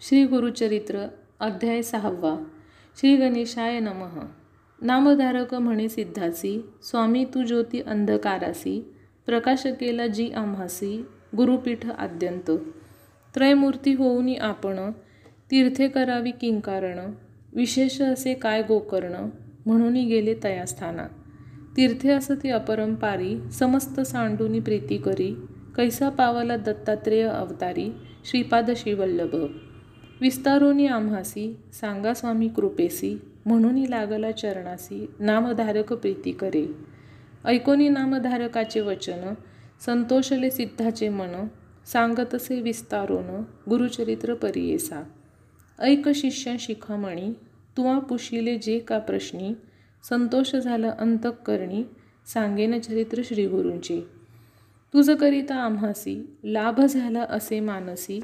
श्री गुरुचरित्र अध्याय सहावा. श्री गणेशाय नमः. नामधारक म्हणे सिद्धासी स्वामी तू ज्योती अंधकारासी प्रकाश केला जी आम्हासी गुरुपीठ आद्यंत त्रयमूर्ती होऊनी आपण तीर्थे करावी किंकारण विशेष असे काय गोकर्ण म्हणून गेले तयास्थाना. तीर्थे असती अपरंपारी समस्त सांडूनी प्रीती करी कैसा पावला दत्तात्रेय अवतारी श्रीपाद श्रीवल्लभ. विस्तारोनी आम्हासी सांगा स्वामी कृपेसी म्हणून लागला चरणासी नामधारक प्रीती करे. ऐकोनी नामधारकाचे वचन संतोषले सिद्धाचे मन सांगतसे विस्तारोन गुरुचरित्र परियेसा. ऐक शिष्या शिखामणी तुवा पुशिले जे का प्रश्नी संतोष झालं अंतकरणी सांगेन चरित्र श्रीगुरूंचे. तुझं करिता आम्हासी लाभ झाला असे मानसी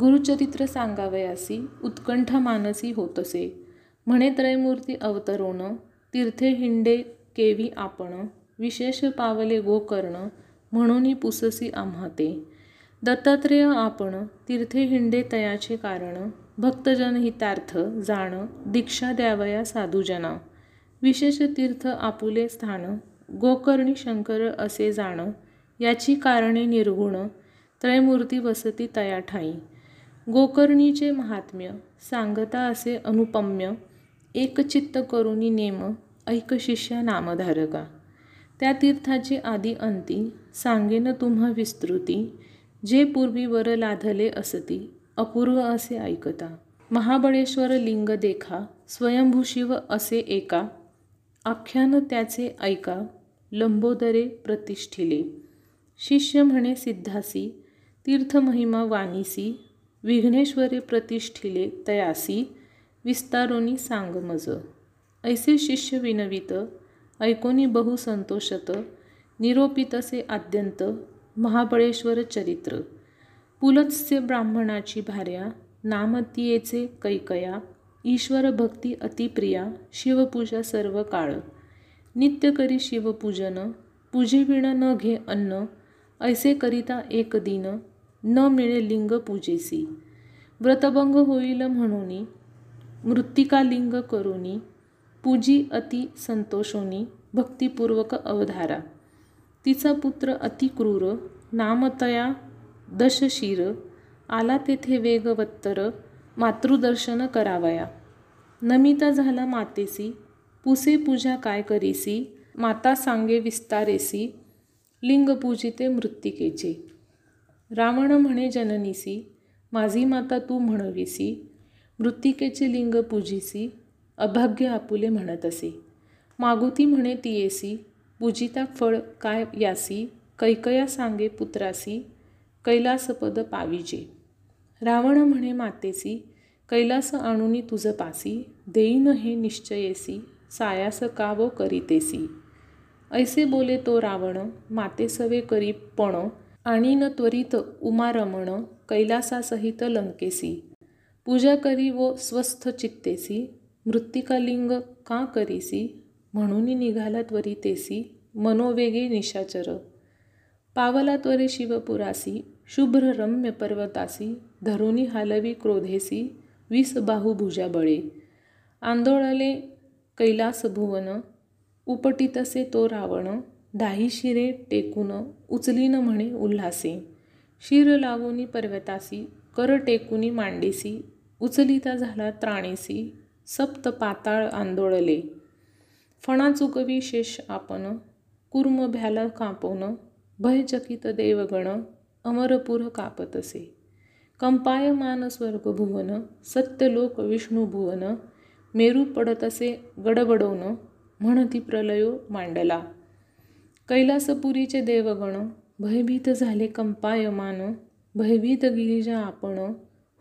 गुरुचरित्र सांगावयासी उत्कंठ मानसी होतसे. म्हणे त्रयमूर्ती अवतरोण तीर्थे हिंडे केवी आपण विशेष पावले गोकर्ण म्हणून पुससी आम्हाते. दत्तात्रेय आपण तीर्थे हिंडे तयाचे कारण भक्तजन हितार्थ जाण दीक्षा द्यावया साधुजना. विशेष तीर्थ आपुले स्थान गोकर्णी शंकर असे जाण याची कारणे निर्गुण त्रयमूर्ती वसती तया ठाई. गोकर्णीचे महात्म्य सांगता असे अनुपम्य एकचित्त करुणी नेम ऐक शिष्या नामधारका. त्या तीर्थाची आदी अंती सांगेन तुम्हा विस्तृती जे पूर्वी वर लाधले असती अपूर्व असे ऐकता. महाबळेश्वर लिंग देखा स्वयंभूशिव असे एका आख्यान त्याचे ऐका लंबोदरे प्रतिष्ठिले. शिष्य म्हणे सिद्धासी तीर्थमहिमा वाणीसी विघ्नेश्वरे प्रतिष्ठिले तयासी विस्तारोनी सांग मज. ऐसे शिष्य विनवित ऐकोनी बहु संतोषत निरोपितसे आद्यंत महाबळेश्वर चरित्र. पुलत्स्य ब्राह्मणाची भार्या नामतीयेचे कैकया ईश्वर भक्ती अतिप्रिया शिवपूजा सर्व काळ. नित्य करी शिवपूजन पूजेविण न घे अन्न ऐसे करिता एक दिन न मिळे लिंग पूजेसी. व्रतभंग होईल म्हणून मृत्तिका लिंग करुनी पूजी अति संतोषोनी भक्तिपूर्वक अवधारा. तिचा पुत्र अतिक्रूर नामतया दशशीर आला तेथे वेगवत्तर मातृदर्शन करावया. नमिता झाला मातेसी पुसे पूजा काय करीसी माता सांगे विस्तारेसी लिंग पूजिते मृत्तिकेचे. रावण म्हणे जननीसी माझी माता तू म्हणविसी मृत्तिकेचे लिंग पूजिसी अभाग्य आपुले म्हणत असे मागुती म्हणे तियेसी पूजिता फळ काय यासी कैकया सांगे पुत्रासी कैलासपद पाविजे. रावण म्हणे मातेसी कैलास आणुनी तुझ पासी देईन हे निश्चयेसी सायास कावो करीतेसी. ऐसे बोले तो रावण मातेसवे करी पण आणि न त्वरित उमारमण कैलासासहित लंकेसी. पूजा करी व स्वस्थ चित्तेसी. मृत्तिकालिंग का करीसी? म्हणून निघाला त्वरितेसी मनोवेगे निशाचर. पावला त्वरे शिवपुरासी. शुभ्र रम्य पर्वतासी. धरुनी हालवी क्रोधेसी. वीस बाहुभुजा बळे. आंदोळले कैलास भुवन. उपटितसे तो रावण. दाही शिरे टेकून उचलीन म्हणे उल्हासे. शिर लागोनी पर्वतासी कर टेकुनी मांडीसी उचलिता झाला त्राणीसी सप्त पाताळ आंदोळले. फणा चुकवी शेष आपण कुर्म भ्याला कापवणं भयचकित देवगण अमरपूर कापतसे. कंपायमान स्वर्ग भुवन सत्यलोक विष्णू भुवन मेरू पडतसे गडबडवणं म्हणती प्रलयो मांडला. कैलासपुरीचे देवगण भयभीत झाले कंपायमान भयभीत गिरिजा आपण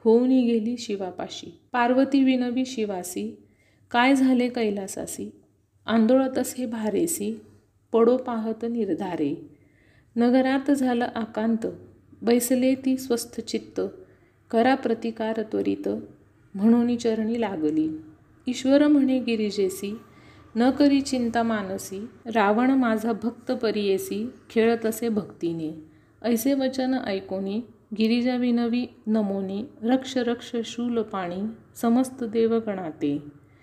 होऊन गेली शिवापाशी. पार्वती विनवी शिवासी काय झाले कैलासासी? आंदोळतसे भारेसी पडो पाहत निर्धारे. नगरात झालं आकांत बैसले ती स्वस्थ चित्त करा प्रतिकार त्वरित म्हणून चरणी लागली. ईश्वर म्हणे गिरिजेसी न करी चिंता मानसी रावण माझा भक्त परियेसी खेळत असे भक्तीने. ऐसे वचन ऐकोनी गिरिजा विनवी नमोनी रक्ष रक्ष शूल पाणी समस्त देवगणाते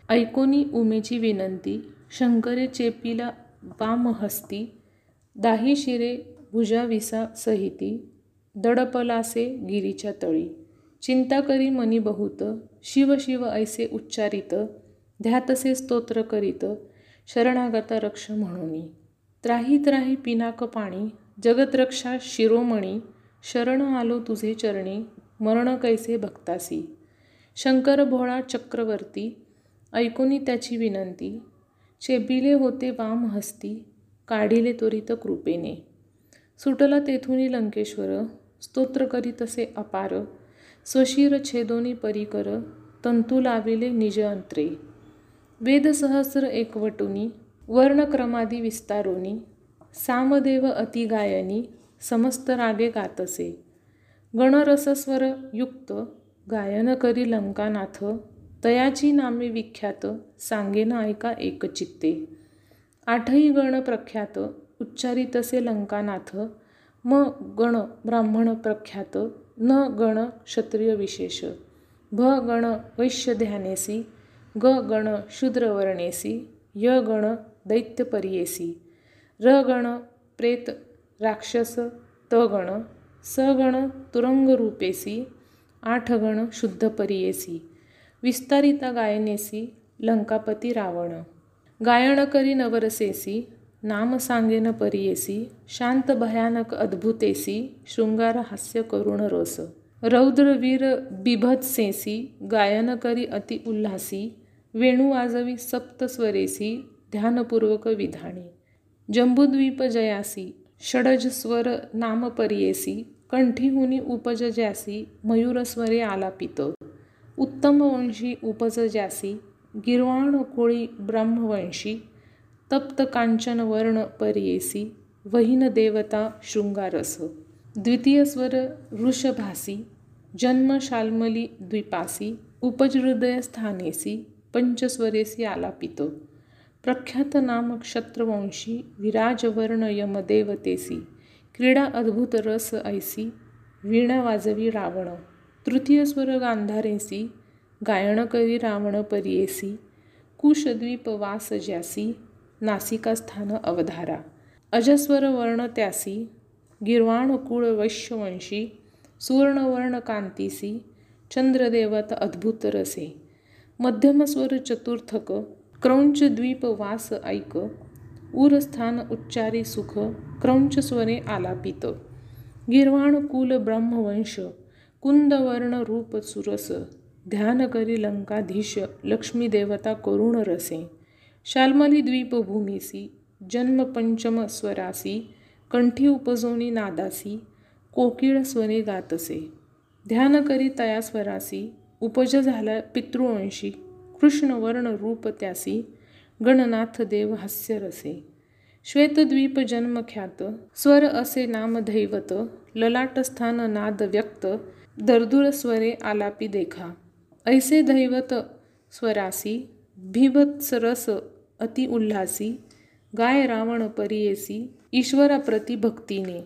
ऐकोनी उमेची विनंती शंकरे चेपीला वामहस्ती दाही शिरे भुजाविसा सहिती दडपलासे गिरीच्या तळी. चिंता करी मनी बहुत शिव शिव ऐसे उच्चारित ध्यातसे स्तोत्र करीत शरणागता रक्ष म्हणून. त्राही त्राही पिनाक पाणी जगतरक्षा शिरोमणी शरण आलो तुझे चरणी मरण कैसे भक्तासी? शंकर भोळा चक्रवर्ती ऐकुनी त्याची विनंती. चेबिले होते वाम हस्ती काढिले त्वरित कृपेने. सुटला तेथुनी लंकेश्वर स्तोत्र करीतसे अपार. स्वशीर छेदोनी परिकर तंतू लाविले निज अंतरे. वेदसहस्र एकवटुनी वर्णक्रमादी विस्तारोनी सामदेव अतिगायनी समस्त रागे गातसे। गणरसस्वर युक्त गायन करी लंकानाथ तयाची नामे विख्यात सांगेन ऐका एकचित्ते। आठही गण प्रख्यात उच्चारितसे लंकानाथ म गण ब्राह्मण प्रख्यात न गण क्षत्रिय विशेष। भ गण वैश्य ध्यानेसी ग गण शूद्रवर्णेसी य गण दैत्यपर्येसी र गण प्रेत राक्षस त गण स गण तुरंगरूपेसी आठ गण शुद्धपरियेसी विस्तारिता गायनेसी लंकापती रावण गायन करी नवरसेसी नाम सांगेन परियेसी शांत भयानक अद्भुतेसी शृंगार हास्य करुण रस रौद्रवीर बिभत्सेसी गायन करी अति उल्हासी वेणू वाजवी सप्तस्वरेसी ध्यानपूर्वक विधानी. जंबुद्वीप जयासी षडज स्वर कंठीहुनी उपजज्यासी मयूरस्वरे आलापित. उत्तमवंशी वंशी गिरवाणकोळी ब्रह्मवंशी तप्त कांचन वर्ण परियेसी वहीन देवता शृंगारस. द्वितीय स्वर वृषभासी जन्म शाल्मली द्विपासी उपजहृदय स्थानेसी पंचस्वरेसी आलापित। प्रख्यात नाम क्षत्रवंशी विराजवर्ण यमदेवतेसी क्रीडा अद्भुत रस ऐसी वीणा वाजवी रावण तृतीय स्वर गांधारेसी गायण करी रावण परियेसी कुशद्वीप वास ज्यासी नासिकास्थान अवधारा अजस्वर वर्ण त्यासी गिरवाणकुळ वैश्यवंशी सुवर्णवर्ण कांतीसी चंद्रदेवत अद्भुत रसे। मध्यमस्वर चतुर्थक क्रौंच द्वीप वास ऐक उरस्थान उच्चारी सुख क्रौंच स्वरे आलापित. गिरवाण कुल ब्रह्मवंश कुंदवर्ण रूप सुरस ध्यान करी लंकाधीश लक्ष्मी देवता करुण रसे. शाल्मली द्वीपभूमीसी जन्म पंचम स्वरासी कंठी उपजोनी नादासी कोकिळ स्वरे गातसे. ध्यान करी तया स्वरासी उपज झाला पितृवंशी कृष्णवर्ण रूप त्यासी गणनाथ देव हास्यरसे श्वेतद्वीप जन्मख्यात स्वर असे नाम दैवत ललाटस्थान नाद व्यक्त दर्दुर स्वरे आलापी देखा. ऐसे दैवत स्वरासी भिवत्सरस अति उल्हासी गाय रावण परियेसी ईश्वराप्रती भक्तीने.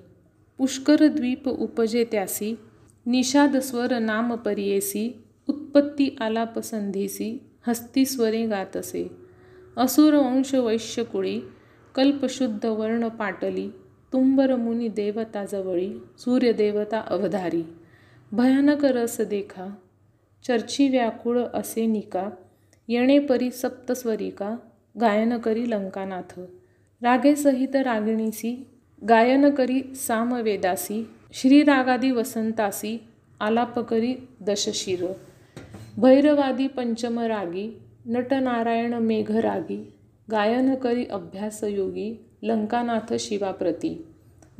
पुष्कर द्वीप उपजे त्यासी निषाद स्वर नाम परियेसी उत्पत्ती आलाप हस्तिस्वरे हस्ती स्वरे गातसे। असुर वंश वैश्यकुळी कल्पशुद्ध वर्ण पाटली तुंबरमुनी देवताजवळी देवता जवळी सूर्यदेवता अवधारी। भयानक रस देखा चर्ची व्याकुळ असे निका येणे परी सप्तस्वरिका गायन करी लंकानाथ। रागेसहित रागिणीसी गायन करी सामवेदासी श्रीरागादी वसंतासी आलाप करी दशशिर। भैरवादी पंचमरागी नटनारायण मेघरागी गायन करी अभ्यासयोगी लंकानाथ शिवाप्रती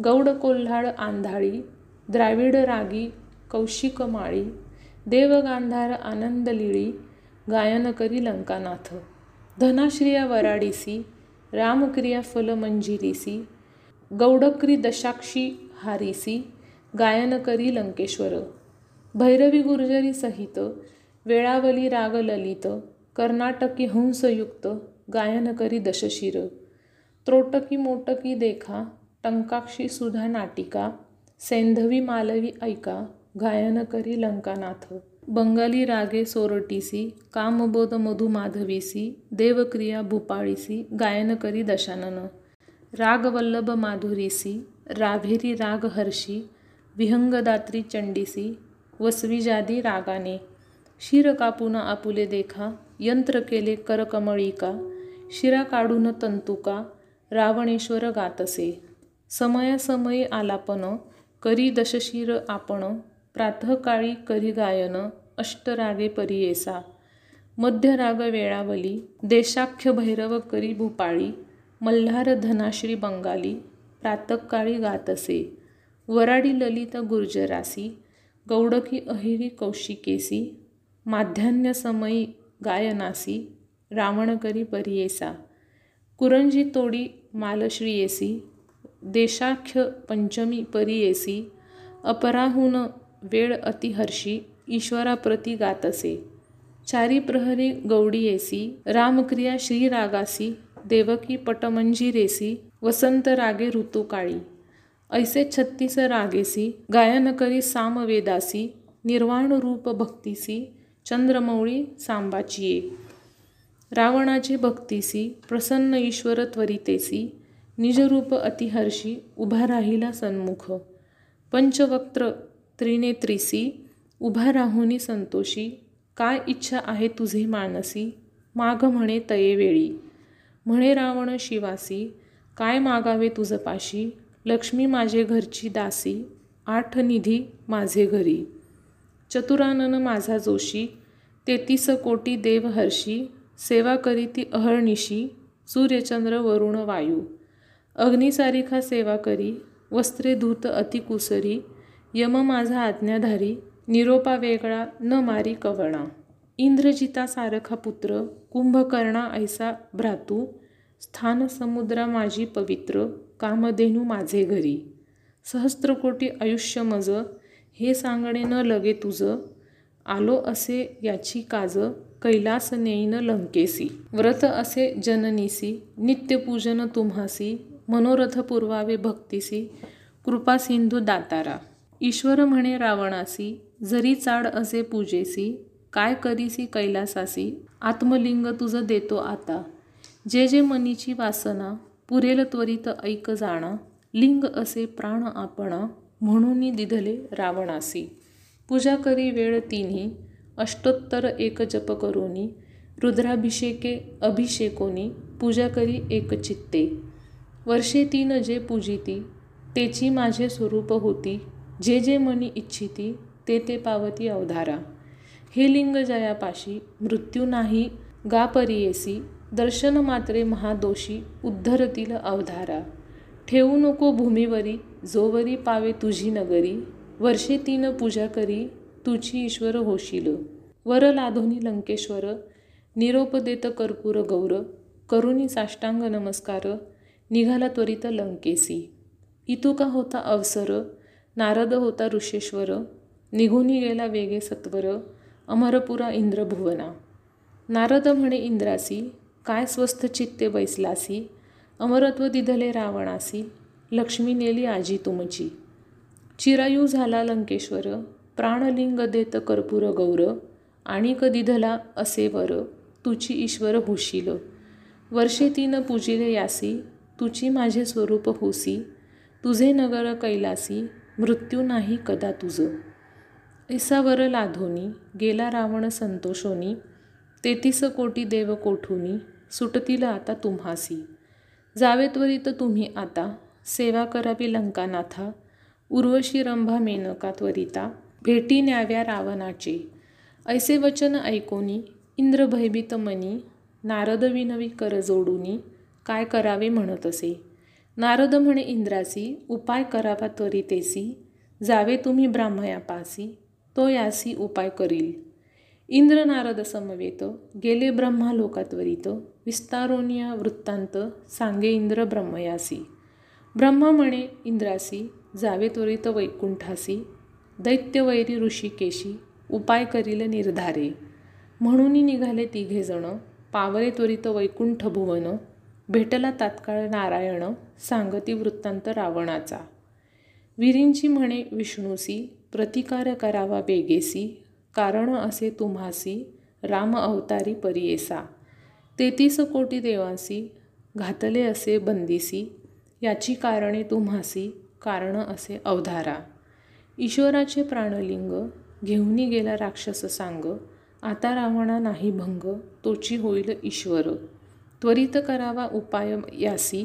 गौड कोल्हाळ आंधाळी द्राविड रागी कौशिक माळी देवगांधार आनंदलिळी गायन करी लंकानाथ धनाश्रिया वराडीसी रामक्रिया फलमंजिरीसी गौडक्री दशाक्षी हारीसी गायन करी लंकेश्वर भैरवी गुर्जरी सहित वेळावली राग ललित कर्नाटकी हंसयुक्त गायन करी दशशिर. त्रोटकी मोटकी देखा टंकाक्षी सुधा नाटिका सैंधवी मालवी ऐका गायन करी लंकानाथ. बंगाली रागे सोरटीसी कामबोध मधुमाधवीसी देवक्रिया भूपाळीसी गायन करी दशानन. रागवल्लभ माधुरीसी राभेरी राग हर्षी विहंगदात्री चंडीसी वसविजादी रागाने. शिर कापून आपुले देखा यंत्र केले करकमळिका शिरा काढून तंतुका रावणेश्वर गातसे. समयासमयी आलापन करी दशशिर आपण प्रातःकाळी करी गायन अष्टरागे परियेसा मध्यराग वेळावली देशाख्य भैरव करी भूपाळी मल्हार धनाश्री बंगाली प्रातकाळी गातसे. वराडी ललित गुर्जरासी गौडकी अहिरी कौशिकेसी माध्यान्हसमयी गायनासी रावणकरी परियेसा कुरंजी तोडी मालश्रियेसी देशाख्य पंचमी परियेसी अपराहून वेळ अतिहर्षी ईश्वराप्रती गातसे चारी प्रहरी गौडीयेसी रामक्रिया श्रीरागासी देवकी पटमंजिरेसी वसंत रागे ऋतुकाळी ऐसे छत्तीस रागेसी गायनकरी सामवेदासी निर्वाण रूप भक्तीसी चंद्रमौळी सांबाची एक. रावणाची भक्तीसी प्रसन्न ईश्वर त्वरितेसी निजरूप अतिहर्षी उभा राहिला सन्मुख. पंचवक्त्र त्रिनेत्रीसी उभा राहुनी संतोषी काय इच्छा आहे तुझे मानसी? माग म्हणे तयेवेळी म्हणे रावण शिवासी काय मागावे तुझपाशी? लक्ष्मी माझे घरची दासी आठ निधी माझे घरी. चतुरानन माझा जोशी तेतीस कोटी देव हर्षी सेवा करी ती अहर्निशी सूर्यचंद्र वरुण वायू. अग्निसारिखा सेवा करी वस्त्रे धूत अतिकुसरी यम माझा आज्ञाधारी निरोपा वेगळा न मारी कवणा इंद्रजिता सारखा पुत्र कुंभकर्णा ऐसा भ्रातू स्थान समुद्रा माझी पवित्र कामधेनू माझे घरी. सहस्त्रकोटी आयुष्य मज हे सांगणे न लगे तुझं. आलो असे याची काज कैलास नेईन लंकेसी. व्रत असे जननीसी नित्यपूजन तुम्हासी मनोरथ पुरवावे भक्तीसी कृपा सिंधू दातारा. ईश्वर म्हणे रावणासी जरी चाड असे पूजेसी काय करीसी कैलासासी आत्मलिंग तुझं देतो आता. जे जे मनीची वासना पुरेल त्वरित ऐक जाणा लिंग असे प्राण आपणा म्हणून दिधले रावणासी. पूजा करी वेळ तिन्ही अष्टोत्तर एक जप करोनी रुद्राभिषेके अभिषेकोनी पूजा करी एक चित्ते. वर्षे तीन जे पूजिती तेची माझे स्वरूप होती. जे जे मनी इच्छिती ते ते पावती अवधारा. हे लिंग जयापाशी मृत्यू नाही गापरियेसी दर्शन मात्रे महादोषी उद्धरतील अवधारा. ठेवू नको भूमीवरी जोवरी पावे तुझी नगरी वर्षे तीन पूजा करी तुझी ईश्वर होशील. वर लाधोनी लंकेश्वर निरोप देत कर्पूर गौर करुणी साष्टांग नमस्कार निघाला त्वरित लंकेसी. इतुका होता अवसर नारद होता ऋषेश्वर निघूनी गेला वेगे सत्वर अमरपुरा इंद्रभुवना. नारद म्हणे इंद्रासी काय स्वस्थ चित्ते बैसलासी अमरत्व दिधले रावणासी लक्ष्मी नेली आजी तुमची. चिरायू झाला लंकेश्वर प्राणलिंग देत कर्पूर गौर आणि दिधला असे वर तुची ईश्वर होशील. वर्षे तीन पूजिले यासी तुची माझे स्वरूप होसी तुझे नगर कैलासी मृत्यू नाही कदा तुझं. ऐसावर लाधोनी गेला रावण संतोषोनी तेतीस कोटी देव कोठुनी सुटतील आता तुम्हासी. जावे त्वरित तुम्ही आता. सेवा करावी लंकानाथा. उर्वशी रंभा मेनका त्वरिता भेटी न्याव्या रावणाची. ऐसे वचन ऐकोनी. इंद्र भयभीत मनी. नारद विनवी कर जोडूनी. काय करावे म्हणत असे. नारद म्हणे इंद्रासी उपाय करावा त्वरितेसी जावे तुम्ही ब्राह्मयापासी. तो यासी उपाय करील. इंद्र नारद समवेत. गेले ब्रह्मा लोकात्वरित विस्तारोनिया वृत्तांत सांगे इंद्र ब्रह्मयासी. ब्रह्मा म्हणे इंद्रासी जावे त्वरित वैकुंठासी दैत्यवैरी ऋषिकेशी उपाय करील निर्धारे. म्हणून निघाले तिघेजणं पावरे त्वरित वैकुंठ भुवन भेटला तात्काळ नारायण सांगती वृत्तांत रावणाचा. विरिंची म्हणे विष्णूसी प्रतिकार करावा बेगेसी कारण असे तुम्हासी राम अवतारी परियेसा. तेतीस कोटी देवासी घातले असे बंदिसी याची कारणे तुम्हासी कारण असे अवधारा. ईश्वराचे प्राणलिंग घेऊनी गेला राक्षस सांग आता रावणा नाही भंग तोची होईल ईश्वर. त्वरित करावा उपाय यासी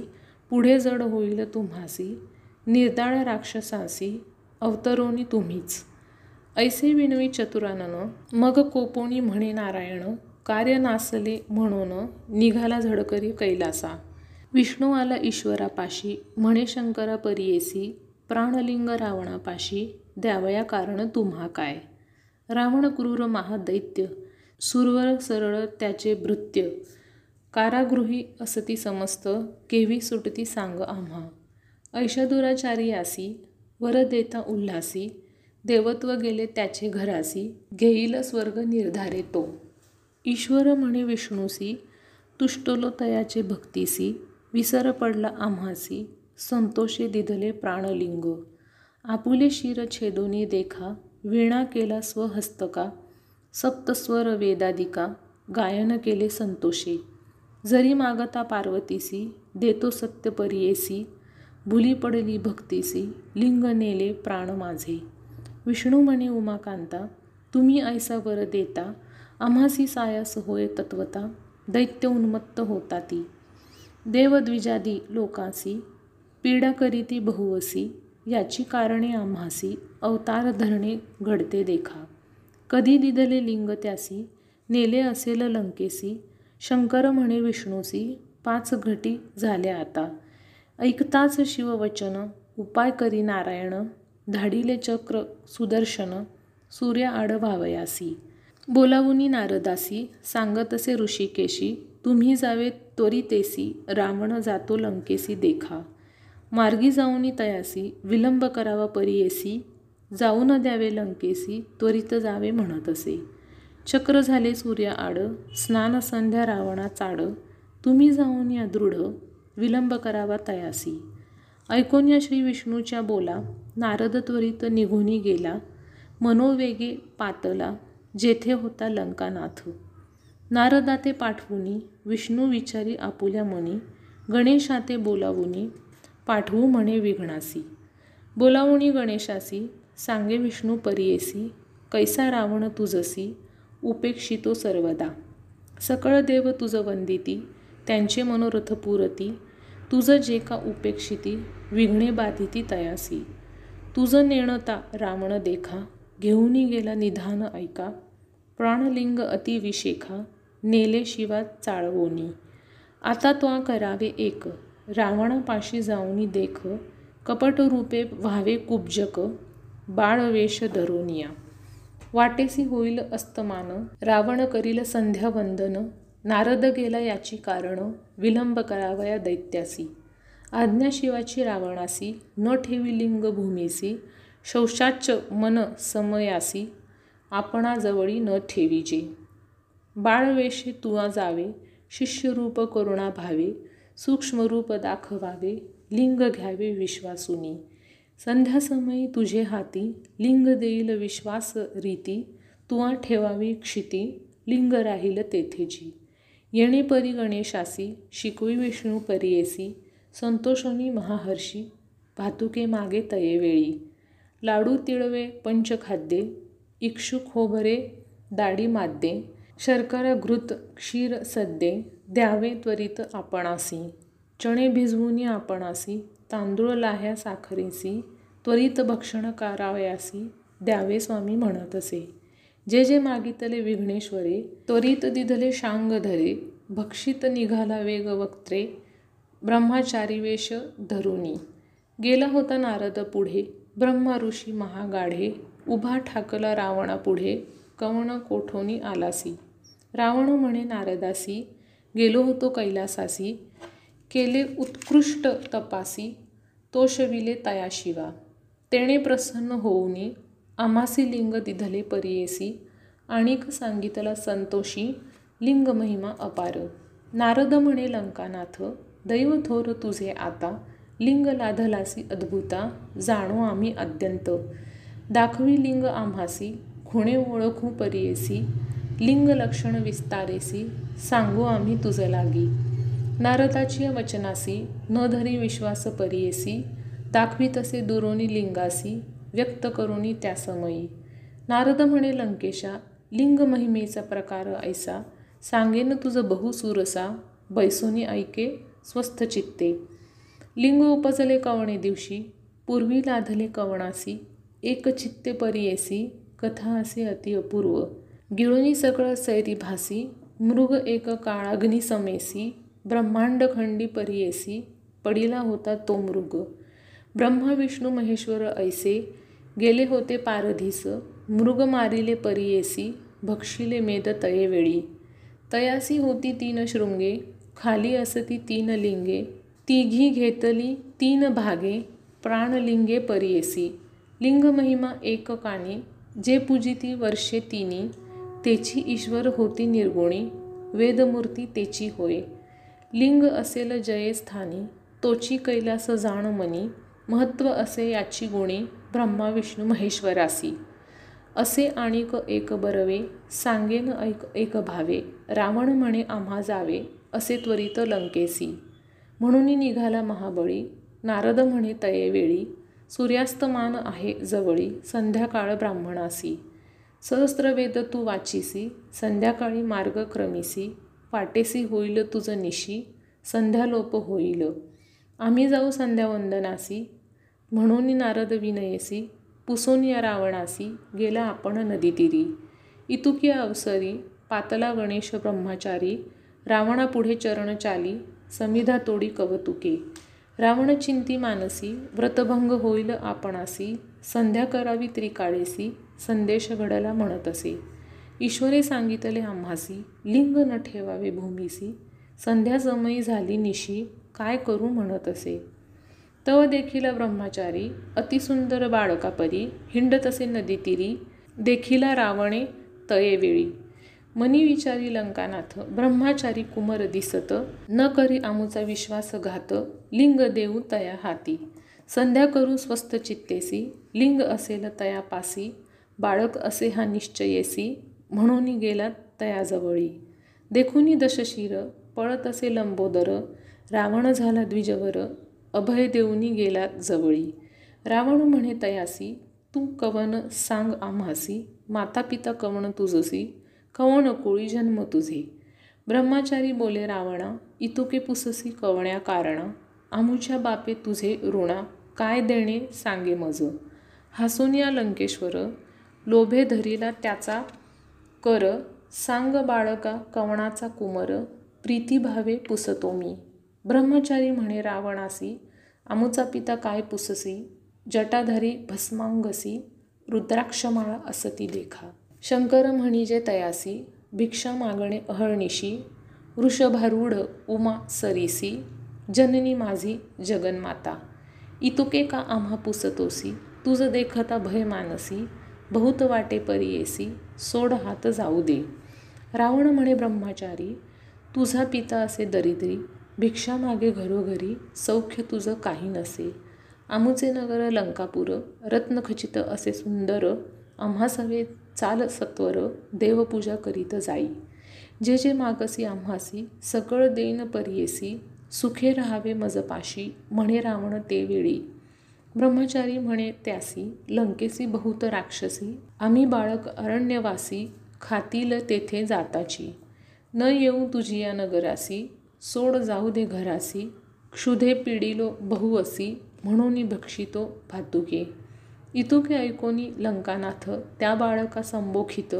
पुढे जड होईल तुम्हासी निर्दाळ राक्षसासी अवतरोनी तुम्हीच. ऐसे विनवी चतुरानन मग कोपोणी म्हणे नारायण कार्य नासले म्हणून निघाला झडकरी कैलासा. विष्णू आला ईश्वरापाशी म्हणे शंकरा परियेसी प्राणलिंग रावणापाशी द्यावया कारण तुम्हा काय? रावण क्रूर महादैत्य सुरवर सरळ त्याचे भृत्य कारागृही असती समस्त केवी सुटती सांग आम्हा. ऐषदुराचार्यासी दुराचारी वर देता उल्हासी देवत्व गेले त्याचे घरासी घेईल स्वर्ग निर्धारे तो. ईश्वर म्हणे विष्णूसी तुष्टलो तयाचे भक्तीसी विसर पडला आम्हासी संतोषे दिधले प्राणलिंग. आपुले शिर छेदोनी देखा वीणा केला स्वहस्तका सप्तस्वर वेदादिका गायन केले संतोषे. जरी मागता पार्वतीसी देतो सत्य परियेसी भुली पडली भक्तीसी लिंग नेले प्राण माझे. विष्णू म्हणे उमाकांता तुम्ही ऐसा वर देता आम्हासी सायास होय तत्वता दैत्य उन्मत्त होता ती. देवद्विजादी लोकासी पीडा करीती बहुवसी याची कारणे आम्हासी अवतार धरणे घडते देखा. कधी दिदले लिंग त्यासी नेले असेल लंकेसी शंकर म्हणे विष्णूसी पाच घटी झाल्या आता. ऐकताच शिववचन उपाय करी नारायण धाडिले चक्र सुदर्शन सूर्या आड व्हावयासी. बोलावुनी नारदासी सांगतसे ऋषिकेशी तुम्ही जावे त्वरितेसी रावण जातो लंकेसी देखा. मार्गी जाऊनी तयासी विलंब करावा परियेसी जाऊ न द्यावे लंकेसी त्वरित जावे म्हणत असे चक्र झाले सूर्य आड स्नान संध्या रावणा चाड तुम्ही जाऊन या दृढ विलंब करावा तयासी. ऐकून या श्री विष्णूच्या बोला नारद त्वरित निघूनी गेला मनोवेगे पातला जेथे होता लंकानाथ. नारदा ते पाठवुनी विष्णू विचारी आपुल्या मनी गणेशाते बोलावुनी पाठवू म्हणे विघ्नासी. बोलावुनी गणेशासी सांगे विष्णू परियेसी कैसा रावण तुझसी उपेक्षितो सर्वदा. सकळ देव तुझं वंदिती त्यांचे मनोरथ पुरती तुझं जे का उपेक्षिती विघ्ने बाधिती तयासी. तुझं नेणता रावण देखा घेऊनी गेला निधान ऐका प्राणलिंग अतिविशेखा नेले शिवा चाळवोनी. आता तो करावे एक रावणापाशी जाऊनी देख कपट रूपे व्हावे कुब्जक बाळवेश धरोनिया वाटेसी होईल अस्तमान रावण करील संध्यावंदन नारद गेला याची कारण विलंब करावया दैत्यासी. आज्ञा शिवाची रावणासी न ठेवी लिंग भूमीसी शौशाच मन समयासी आपणाजवळी न ठेविजे. बाळवेशे तुवा जावे शिष्यरूप करुणा भावे सूक्ष्मरूप दाखवावे लिंग घ्यावे विश्वासुनी. संध्यासमयी तुझे हाती लिंग देईल विश्वास रीती तुवा ठेवावी क्षिती लिंग राहील तेथेची. येणे परी गणेशासी शिकवी विष्णू परियेसी संतोषोनी महाहर्षी भातुके मागे तयेवेळी लाडू तिळवे पंचखाद्ये इक्षुक होबरे दाढी माद्ये शर्करा घृत क्षीर सद्ये द्यावे त्वरित आपणासी चणे भिजवूनी आपणासी तांदूळ लाह्या साखरेसी त्वरित भक्षण करावयासी द्यावे स्वामी म्हणत असे जे जे मागितले विघ्नेश्वरे त्वरित दिधले शांग धरे भक्षित निघाला वेग वक्त्रे ब्रह्माचारी वेश धरुनी. गेला होता नारद पुढे ब्रह्मा ऋषी महागाढे उभा ठाकला रावणापुढे कवण कोठोनी आलासी. रावण म्हणे नारदासी गेलो होतो कैलासासी केले उत्कृष्ट तपासी तोषविले तया शिवा तेणे प्रसन्न होऊनी आमासी लिंग दिधले परियेसी आणिक सांगितला संतोषी लिंग महिमा अपार. नारद म्हणे लंकानाथ दैव थोर तुझे आता लिंग लाधलासी अद्भुता जाणो आम्ही अत्यंत. दाखवी लिंग आम्हासी खुणे ओळखू परियेसी लिंग लक्षण विस्तारेसी सांगू आम्ही तुझ लागी. नारदाची वचनासी न धरी विश्वास परियेसी दाखवी तसे दुरोनी लिंगासी व्यक्त करुनी त्यासमयी नारद म्हणे लंकेशा लिंग महिमेचा प्रकार ऐसा सांगेन तुझं बहुसुरसा बैसोनी ऐके स्वस्थ चित्ते. लिंग उपजले कवणे दिवशी पूर्वी लाधले कवणासी एक चित्ते परियेसी कथा असे अति अपूर्व. गिळुनी सकळ सैरी भासी मृग एक काळाग्नी समेसी ब्रह्मांड खंडी परियेसी पडिला होता तो मृग. ब्रह्मा विष्णू महेश्वर ऐसे गेले होते पारधीस मृग मारिले परियेसी भक्षिले मेद तयेवेळी तयासी होती तीन शृंगे खाली असती तीन लिंगे तिघी घेतली तीन भागे प्राणलिंगे परियेसी. लिंग महिमा एक कानी जे पूजिती वर्षे तिनी तेची ईश्वर होती निर्गुणी वेदमूर्ती तेची होय. लिंग असेल जये स्थानी तोची कैलास जाण मनी महत्त्व असे याची गुणी ब्रह्मा विष्णू महेश्वरासी. असे आणिक एक बरवे सांगेन ऐक एक भावे रावण म्हणे आम्हा जावे असे त्वरित लंकेसी. म्हणून निघाला महाबळी नारद म्हणे तयेवेळी सूर्यास्तमान आहे जवळी संध्याकाळ ब्राह्मणासी. सहस्त्रवेद तू वाचिसी संध्याकाळी मार्ग क्रमिसी वाटेसी होईल तुझं निशी संध्यालोप होईल. आम्ही जाऊ संध्यावंदनासी म्हणून नारद विनयसी पुसून या रावणासी गेला आपण नदीतीरी. इतुकी अवसरी पातला गणेश ब्रह्मचारी रावणापुढे चरण चाली समिधा तोडी कवतुके. रावण चिंती मानसी व्रतभंग होईल आपणासी संध्या करावी त्रिकाळेसी संदेश घडला म्हणत असे ईश्वरे सांगितले आम्हासी लिंग न ठेवावे भूमीसी संध्या जमई झाली निशी काय करू म्हणत असे तव देखील ब्रह्मचारी अतिसुंदर बाळकापरी हिंडत असे नदीतीरी देखिला रावणे तयेवेळी मनी विचारी लंकानाथ ब्रह्माचारी कुमर दिसत न करी आमूचा विश्वास घात लिंग देऊ तया हाती. संध्या करू स्वस्त चित्तेसी लिंग असेल तया पासी बाळक असे हा निश्चयेसी म्हणून गेला तयाजवळी देखुनी दशशिर पळत असे लंबोदर रावण झाला द्विजवर अभय देऊनी गेला जवळी. रावण म्हणे तयासी तू कवन सांग आम्हासी माता पिता कवन तुझसी कवण कोळी जन्म तुझे? ब्रह्मचारी बोले रावणा इतुके पुससी कवण्या कारण आमुच्या बापे तुझे ऋणा काय देणे सांगे मज हसून या लंकेश्वर लोभे धरीला त्याचा कर सांग बाळका कवणाचा कुमर प्रीती भावे पुसतो मी. ब्रह्मचारी म्हणे रावणासी आमुचा पिता काय पुससी? जटाधारी भस्मांगसी रुद्राक्षमाळा असती देखा. शंकर म्हणिजे तयासी भिक्षा मागणे अहर्निशी वृषभारूढ उमा सरीसी जननी माझी जगन्माता इतुके का आम्हा पुसतोसी तुझ देखता भय मानसी बहुत वाटे परियेसी सोड हात जाऊ दे. रावण म्हणे ब्रह्मचारी तुझा पिता असे दरिद्री भिक्षा मागे घरोघरी सौख्य तुझं काही नसे. आमुचे नगर लंकापूर रत्नखचित असे सुंदर आम्हा सवे चाल सत्वर देवपूजा करीत जाई. जे जे मागसी आम्हासी सकळ देन परियेसी सुखे राहावे मजपाशी म्हणे रावण ते वेळी. ब्रह्मचारी म्हणे त्यासी लंकेसी बहुत राक्षसी आम्ही बाळक अरण्यवासी खातील तेथे जाताची. न येऊ तुझी या नगरासी सोड जाऊ दे घरासी क्षुधे पिडिलो बहुअसी म्हणून भक्षितो भातुके. इतुके ऐकोनी लंकानाथ त्या बाळका संबोखित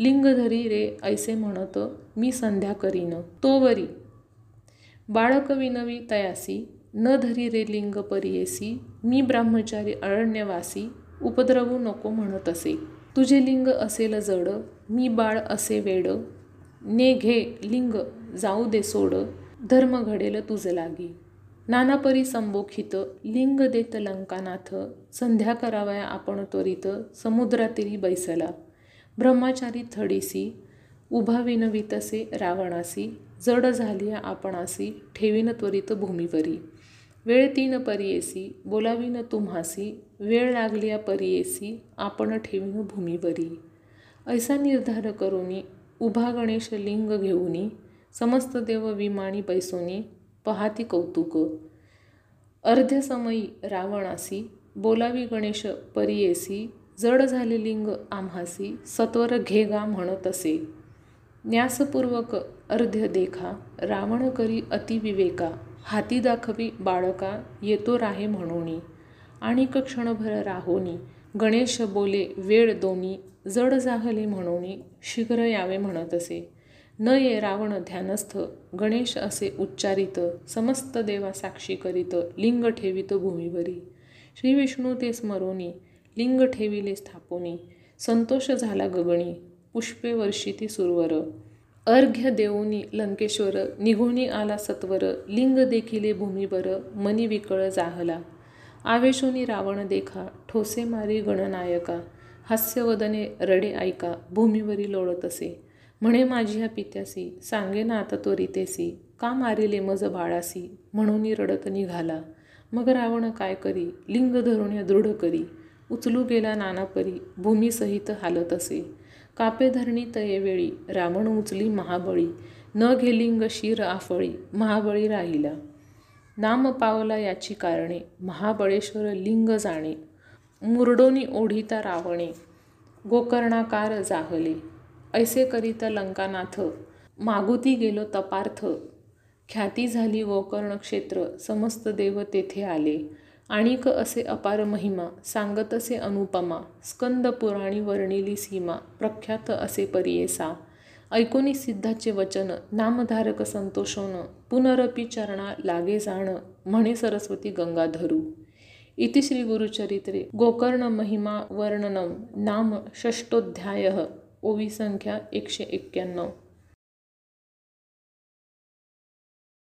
लिंगधरी रे ऐसे म्हणत मी संध्या करीन. तोवरी बाळक विनवी तयासी न धरी रे लिंग परियेसी मी ब्रह्मचारी अरण्यवासी उपद्रवू नको म्हणत असे तुझे लिंग असेल जड मी बाळ असे वेड. ने घे लिंग जाऊ दे सोड. धर्म घडेल तुझ लागी. नानापरी संबोखित लिंग देत लंकानाथ संध्या करावया आपण त्वरित समुद्रातीरी बैसला. ब्रह्मचारी थडीसी उभा विनवितसे रावणासी जड झाली आपणासी ठेवीन त्वरित भूमीवरी. वेळ तीन परियेसी बोलावीन तुम्हासी वेळ लागलिया परियेसी आपण ठेवीन भूमीवरी. ऐसा निर्धार करुनी उभा गणेश लिंग घेऊनी समस्त देव विमानी बैसोनी पहाती कौतुक. अर्ध्यसमयी रावणासी बोलावी गणेश परियेसी जड झाले लिंग आम्हासी सत्वर घेगा म्हणत असे. न्यासपूर्वक अर्ध्य देखा रावण करी अतिविवेका हाती दाखवी बाळका येतो राहे म्हणोनी. आणिक क्षणभर राहोनी गणेश बोले वेळ दोनी जड जाहले म्हणोनी शीघ्र यावे म्हणत असे. न ये रावण ध्यानस्थ गणेश असे उच्चारित समस्त देवा साक्षी करीत लिंग ठेवित भूमीवरी. श्री विष्णू ते स्मरोनी लिंग ठेविले स्थापोनी संतोष झाला गगणी पुष्पे वर्षिती सुरवर. अर्घ्य देऊनी लंकेश्वर निघोणी आला सत्वर लिंग देखिले भूमीवर मनी विकळ जाहला. आवेशोनी रावण देखा ठोसे मारी गणनायका हास्यवदने रडे ऐका भूमीवरी लोळत असे म्हणे माझी ह्या पित्यासी सांगे ना आता तो रितेसी का मारिले मज बाळासी म्हणून रडत निघाला. मग रावण काय करी लिंग धरून दृढ करी उचलू गेला नाना परी भूमीसहित हालत असे. कापे धरणी तयेवेळी रावण उचली महाबळी न घेलिंग शिर आफळी महाबळी राहिला. नाम पावला याची कारणे महाबळेश्वर लिंग जाणे. मुरडोनी ओढिता रावणे गोकर्णाकार जाहले. ऐसे करीत लंकानाथ मागुती गेलो तपार्थ. ख्याती झाली गोकर्ण क्षेत्र समस्त देव तेथे आले. आणिक असे अपार महिमा सांगत असे अनुपमा स्कंद पुराणी वर्णिली सीमा प्रख्यात असे परियेसा. ऐकोनी सिद्धाचे वचन नामधारक संतोषोन पुनरपी चरणा लागे जाण म्हणे सरस्वती गंगाधरू. इति श्री गुरुचरित्रे गोकर्ण महिमा वर्णनम नाम षष्टोध्याय. ओवी संख्या एकशे एक्क्याण्णव.